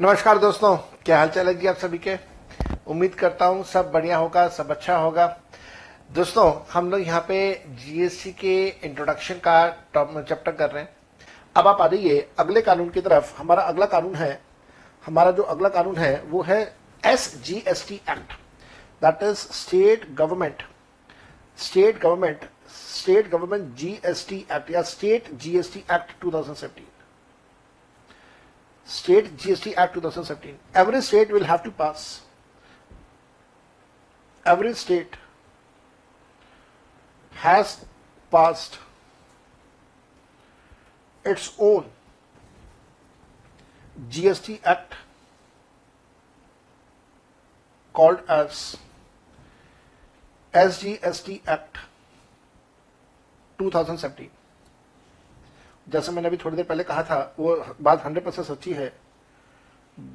नमस्कार दोस्तों, क्या हाल चाल है जी आप सभी के? उम्मीद करता हूँ सब बढ़िया होगा, सब अच्छा होगा। दोस्तों, हम लोग यहाँ पे जीएसटी के इंट्रोडक्शन का चैप्टर कर रहे हैं। अब आप आ जाइए, अगले कानून की तरफ़। हमारा अगला कानून है, हमारा जो अगला कानून है, वो है S G S T act that is state government state government state government GST act या state GST act 2017 State GST Act 2017. Every state will have to pass. Every state has passed its own GST Act called as SGST Act 2017. जैसे मैंने अभी थोड़ी देर पहले कहा था, वो बात हंड्रेड परसेंट सच्ची है।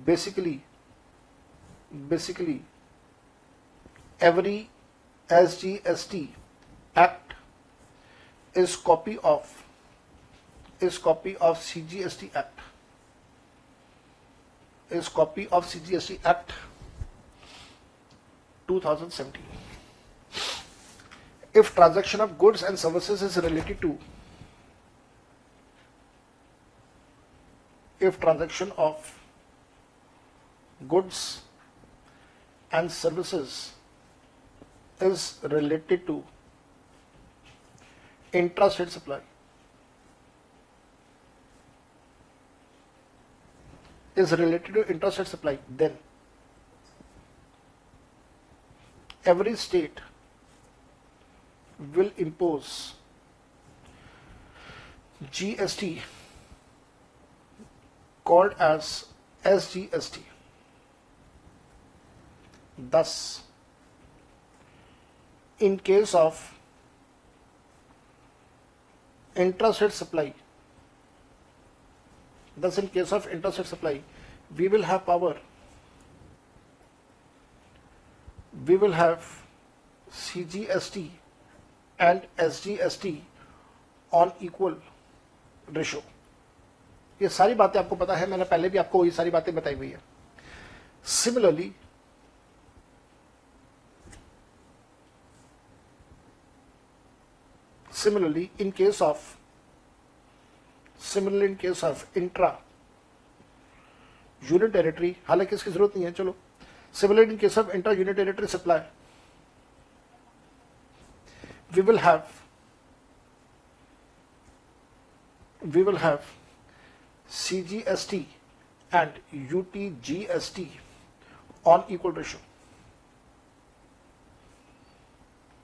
Basically basically every S G S T act is copy of is copy of C G S T act is copy of C G S T act 2017 if transaction of goods and services is related to if transaction of goods and services is related to intrastate supply is related to intrastate supply then every state will impose GST called as SGST. Thus, in case of intrastate supply, thus in case of intrastate supply, we will have power, we will have CGST and SGST on equal ratio. ये सारी बातें आपको पता है, मैंने पहले भी आपको ये सारी बातें बताई हुई है। Similarly similarly in case of similarly in case of intra unit territory हालाँकि इसकी ज़रूरत नहीं है, चलो। Similar in case of intra unit territory supply we will have we will have CGST and UTGST on equal ratio.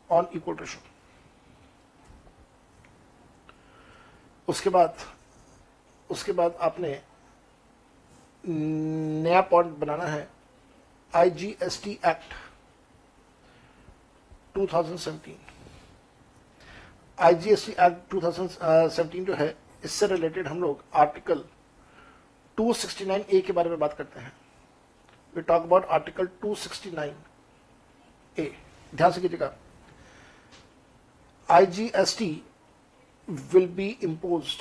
On equal ratio. उसके बाद उसके बाद आपने नया पॉइंट बनाना है आईजीएसटी एक्ट 2017 आईजीएसटी एक्ट 2017 जो है, इससे रिलेटेड हम लोग आर्टिकल 269 ए के बारे में बात करते हैं। We talk about article 269 A ध्यान से कीजिएगा। I G S T will be impose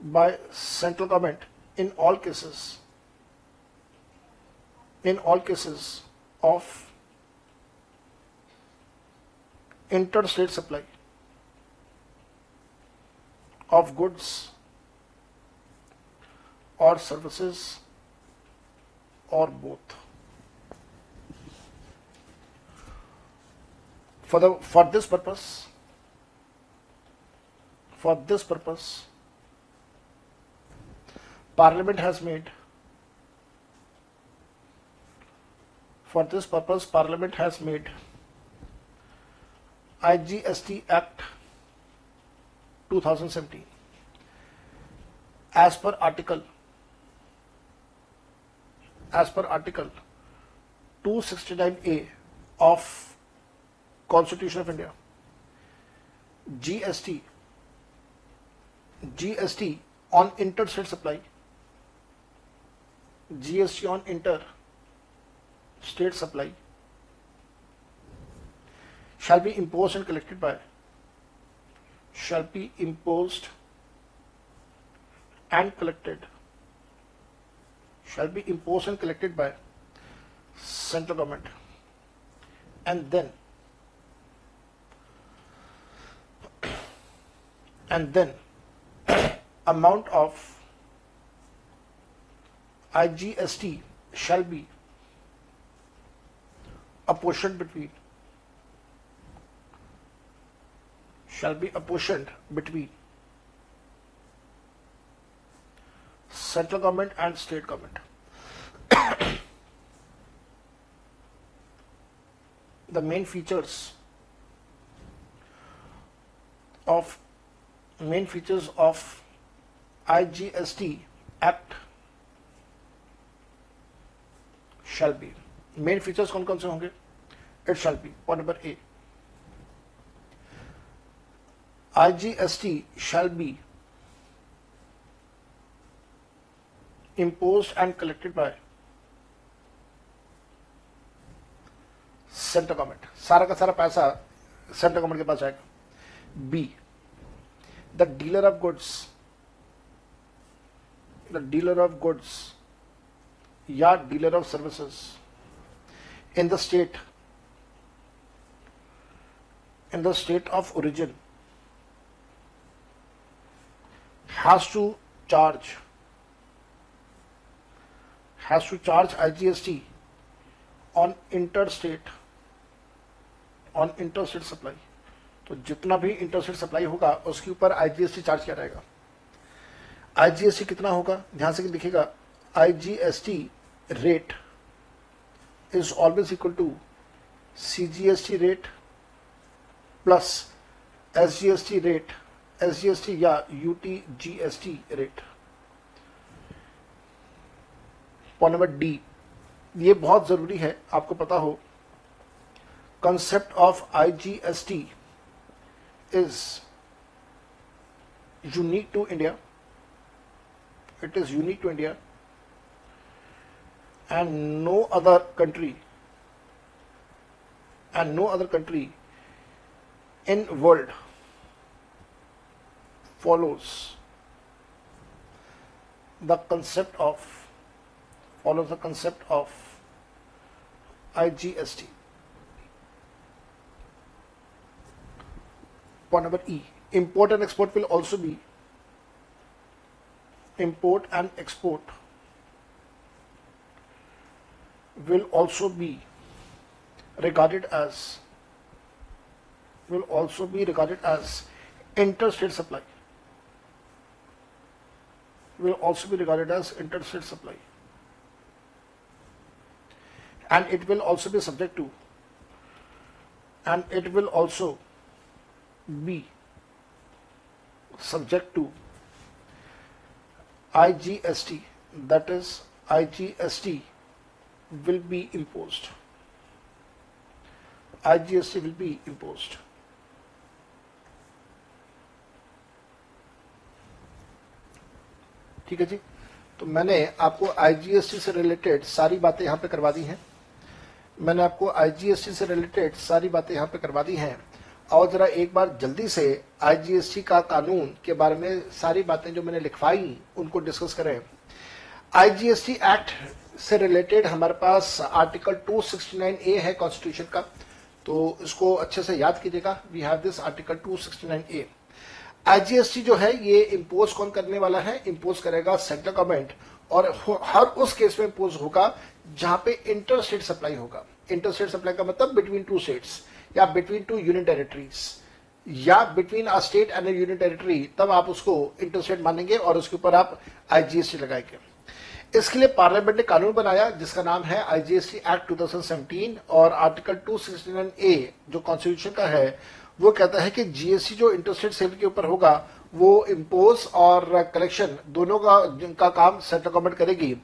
by central government in all cases in all cases of inter state supply of goods or services or both. For the for this purpose for this purpose parliament has made for this purpose parliament has made igst act 2017 as per article as per article 269a of constitution of india gst gst on interstate supply gst on inter state supply shall be imposed and collected by shall be imposed and collected shall be imposed and collected by central government. And then and then amount of IGST shall be apportioned between shall be apportioned between central government and state government. the main features of main features of IGST Act shall be main features कौन कौन से होंगे it shall be point number A IGST shall be imposed and collected by central government सारा का सारा पैसा central government के पास आएगा। Be the dealer of goods the dealer of goods या dealer of services in the state in the state of origin has to charge has to charge IGST on interstate on interstate supply. तो जितना भी interstate supply होगा, उसके ऊपर IGST charge किया जाएगा। IGST कितना होगा? ध्यान से लिखेगा IGST rate is always equal to CGST rate plus SGST rate SGST या यूटीजीएसटी रेट नंबर डी, ये बहुत ज़रूरी है, आपको पता हो। Concept of I G S T is unique to India it is unique to India and no other country and no other country in world follows the concept of follows the concept of IGST. Point number E. Import and export will also be import and export will also be regarded as will also be regarded as interstate supply will also be regarded as interstate supply and it will also be subject to and it will also be subject to IGST that is IGST will be imposed IGST will be imposed ठीक है जी तो मैंने आपको IGST से related सारी बातें यहाँ पे करवा दी हैं मैंने आपको आईजीएसटी से रिलेटेड सारी बातें यहाँ पे करवा दी हैं। और जरा एक बार जल्दी से आईजीएसटी का कानून के बारे में सारी बातें जो मैंने लिखवाई, उनको डिस्कस करें। आईजीएसटी एक्ट से रिलेटेड हमारे पास आर्टिकल 269 ए है कॉन्स्टिट्यूशन का। तो इसको अच्छे से याद कीजिएगा। We have this article 269 A IGST जो है, ये इम्पोज कौन करने वाला है? इम्पोज करेगा सेंट्रल गवर्नमेंट और हर उस केस में इम्पोज होगा जहाँ पे इंटर स्टेट सप्लाई होगा। इंटर स्टेट सप्लाई का मतलब बिटवीन टू स्टेट्स या बिटवीन टू यूनियन टेरिटरीज या between a state and union territory तब आप उसको इंटर स्टेट मानेंगे और उसके ऊपर आप आईजीएसटी लगाएँगे। इसके लिए पार्लियामेंट ने कानून बनाया जिसका नाम है आईजीएसटी एक्ट 2017 और आर्टिकल 269 ए जो कॉन्स्टिट्यूशन का है वो कहता है कि जीएसटी जो इंटरस्टेट सेल के ऊपर होगा, वो इम्पोज और कलेक्शन दोनों का जिनका काम सेंट्रल गवर्नमेंट करेगी।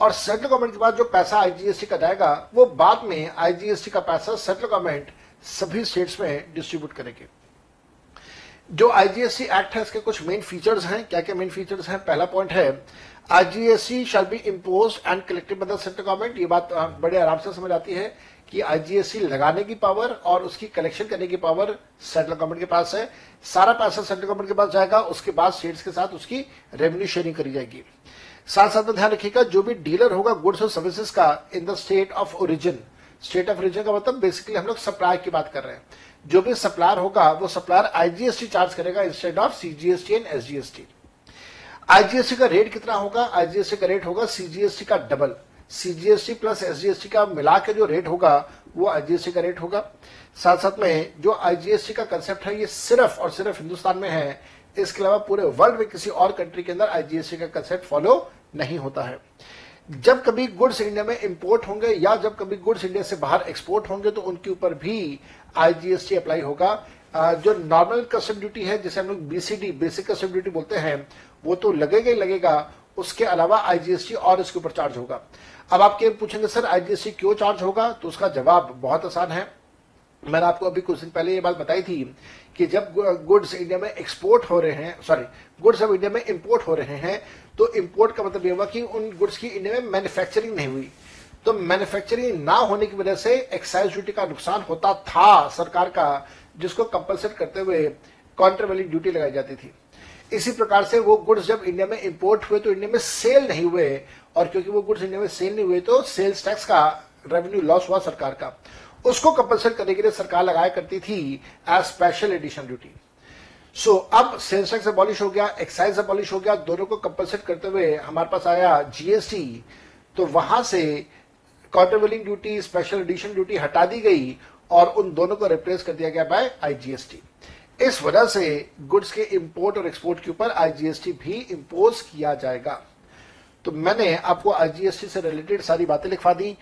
और सेंट्रल गवर्नमेंट के बाद जो पैसा आईजीएसटी का जाएगा, वो बाद में आईजीएसटी का पैसा सेंट्रल गवर्नमेंट सभी स्टेट्स में डिस्ट्रीब्यूट करेगी। जो आईजीएसटी एक्ट है, इसके कुछ मेन फीचर्स हैं। क्या क्या मेन फीचर्स हैं? पहला पॉइंट है IGST shall be impose and collected by the central government ये बात बड़े आराम से समझ आती है। कि आईजीएसटी लगाने की पावर और उसकी कलेक्शन करने की पावर सेंट्रल गवर्नमेंट के पास है। सारा पैसा सेंट्रल गवर्नमेंट के पास जाएगा, उसके बाद स्टेट्स के साथ उसकी रेवेन्यू शेयरिंग करी जाएगी। साथ साथ में ध्यान रखिएगा, जो भी डीलर होगा गुड्स और सर्विसेज़ का in the state of origin state of origin का मतलब बेसिकली हम लोग सप्लायर की बात कर रहे हैं। जो भी सप्लायर होगा, वो सप्लायर आईजीएसटी चार्ज करेगा instead of CGST and SGST IGST का रेट कितना होगा? आईजीएसटी का रेट होगा सीजीएसटी का डबल सीजीएसटी प्लस एसजीएसटी का मिला के जो रेट होगा, वो आईजीएसटी का रेट होगा। साथ साथ में जो आईजीएसटी का कंसेप्ट है, ये सिर्फ़ और सिर्फ़ हिंदुस्तान में है। इसके अलावा पूरे वर्ल्ड में किसी और कंट्री के अंदर आईजीएसटी का कंसेप्ट फॉलो नहीं होता है। जब कभी गुड्स इंडिया में इंपोर्ट होंगे या जब कभी गुड्स इंडिया से बाहर एक्सपोर्ट होंगे तो उनके ऊपर भी आईजीएसटी अप्लाई होगा। जो नॉर्मल कस्टम ड्यूटी है, जिसे हम लोग बीसीडी बेसिक कस्टम ड्यूटी बोलते हैं, वो तो लगेगा ही लगेगा। उसके अलावा आईजीएसटी और इसके ऊपर चार्ज होगा। अब आप क्या पूछेंगे, सर आईजीएसटी क्यों चार्ज होगा? तो उसका जवाब बहुत आसान है। मैंने आपको अभी कुछ दिन पहले ये बात बताई थी कि जब गुड्स इंडिया में एक्सपोर्ट हो रहे हैं सॉरी गुड्स अब इंडिया में इंपोर्ट हो रहे हैं तो इंपोर्ट का मतलब ये हुआ कि उन गुड्स की इंडिया में मैन्युफैक्चरिंग नहीं हुई। तो मैन्युफैक्चरिंग ना होने की वजह से एक्साइज ड्यूटी का नुकसान होता था सरकार का, जिसको कंपलसेट करते हुए काउंटर वैली ड्यूटी लगाई जाती थी। इसी प्रकार से वो गुड्स जब इंडिया में इंपोर्ट हुए तो इंडिया में सेल नहीं हुए और क्योंकि वो गुड्स इंडिया में सेल नहीं हुए तो सेल्स टैक्स का रेवेन्यू लॉस हुआ सरकार का। उसको कंपलसेट करने के लिए सरकार लगाया करती थी as special addition duty so अब सेल्स टैक्स अबॉलिश हो गया एक्साइज अबॉलिश हो गया, दोनों को कंपलसेट करते हुए हमारे पास आया जीएसटी तो वहाँ से countervailing duty special addition duty हटा दी गई और उन दोनों को रिप्लेस कर दिया गया बाय आईजीएसटी इस वजह से गुड्स के इंपोर्ट और एक्सपोर्ट के ऊपर आईजीएसटी भी इंपोज किया जाएगा। तो मैंने आपको आईजीएसटी से रिलेटेड सारी बातें लिखवा दी।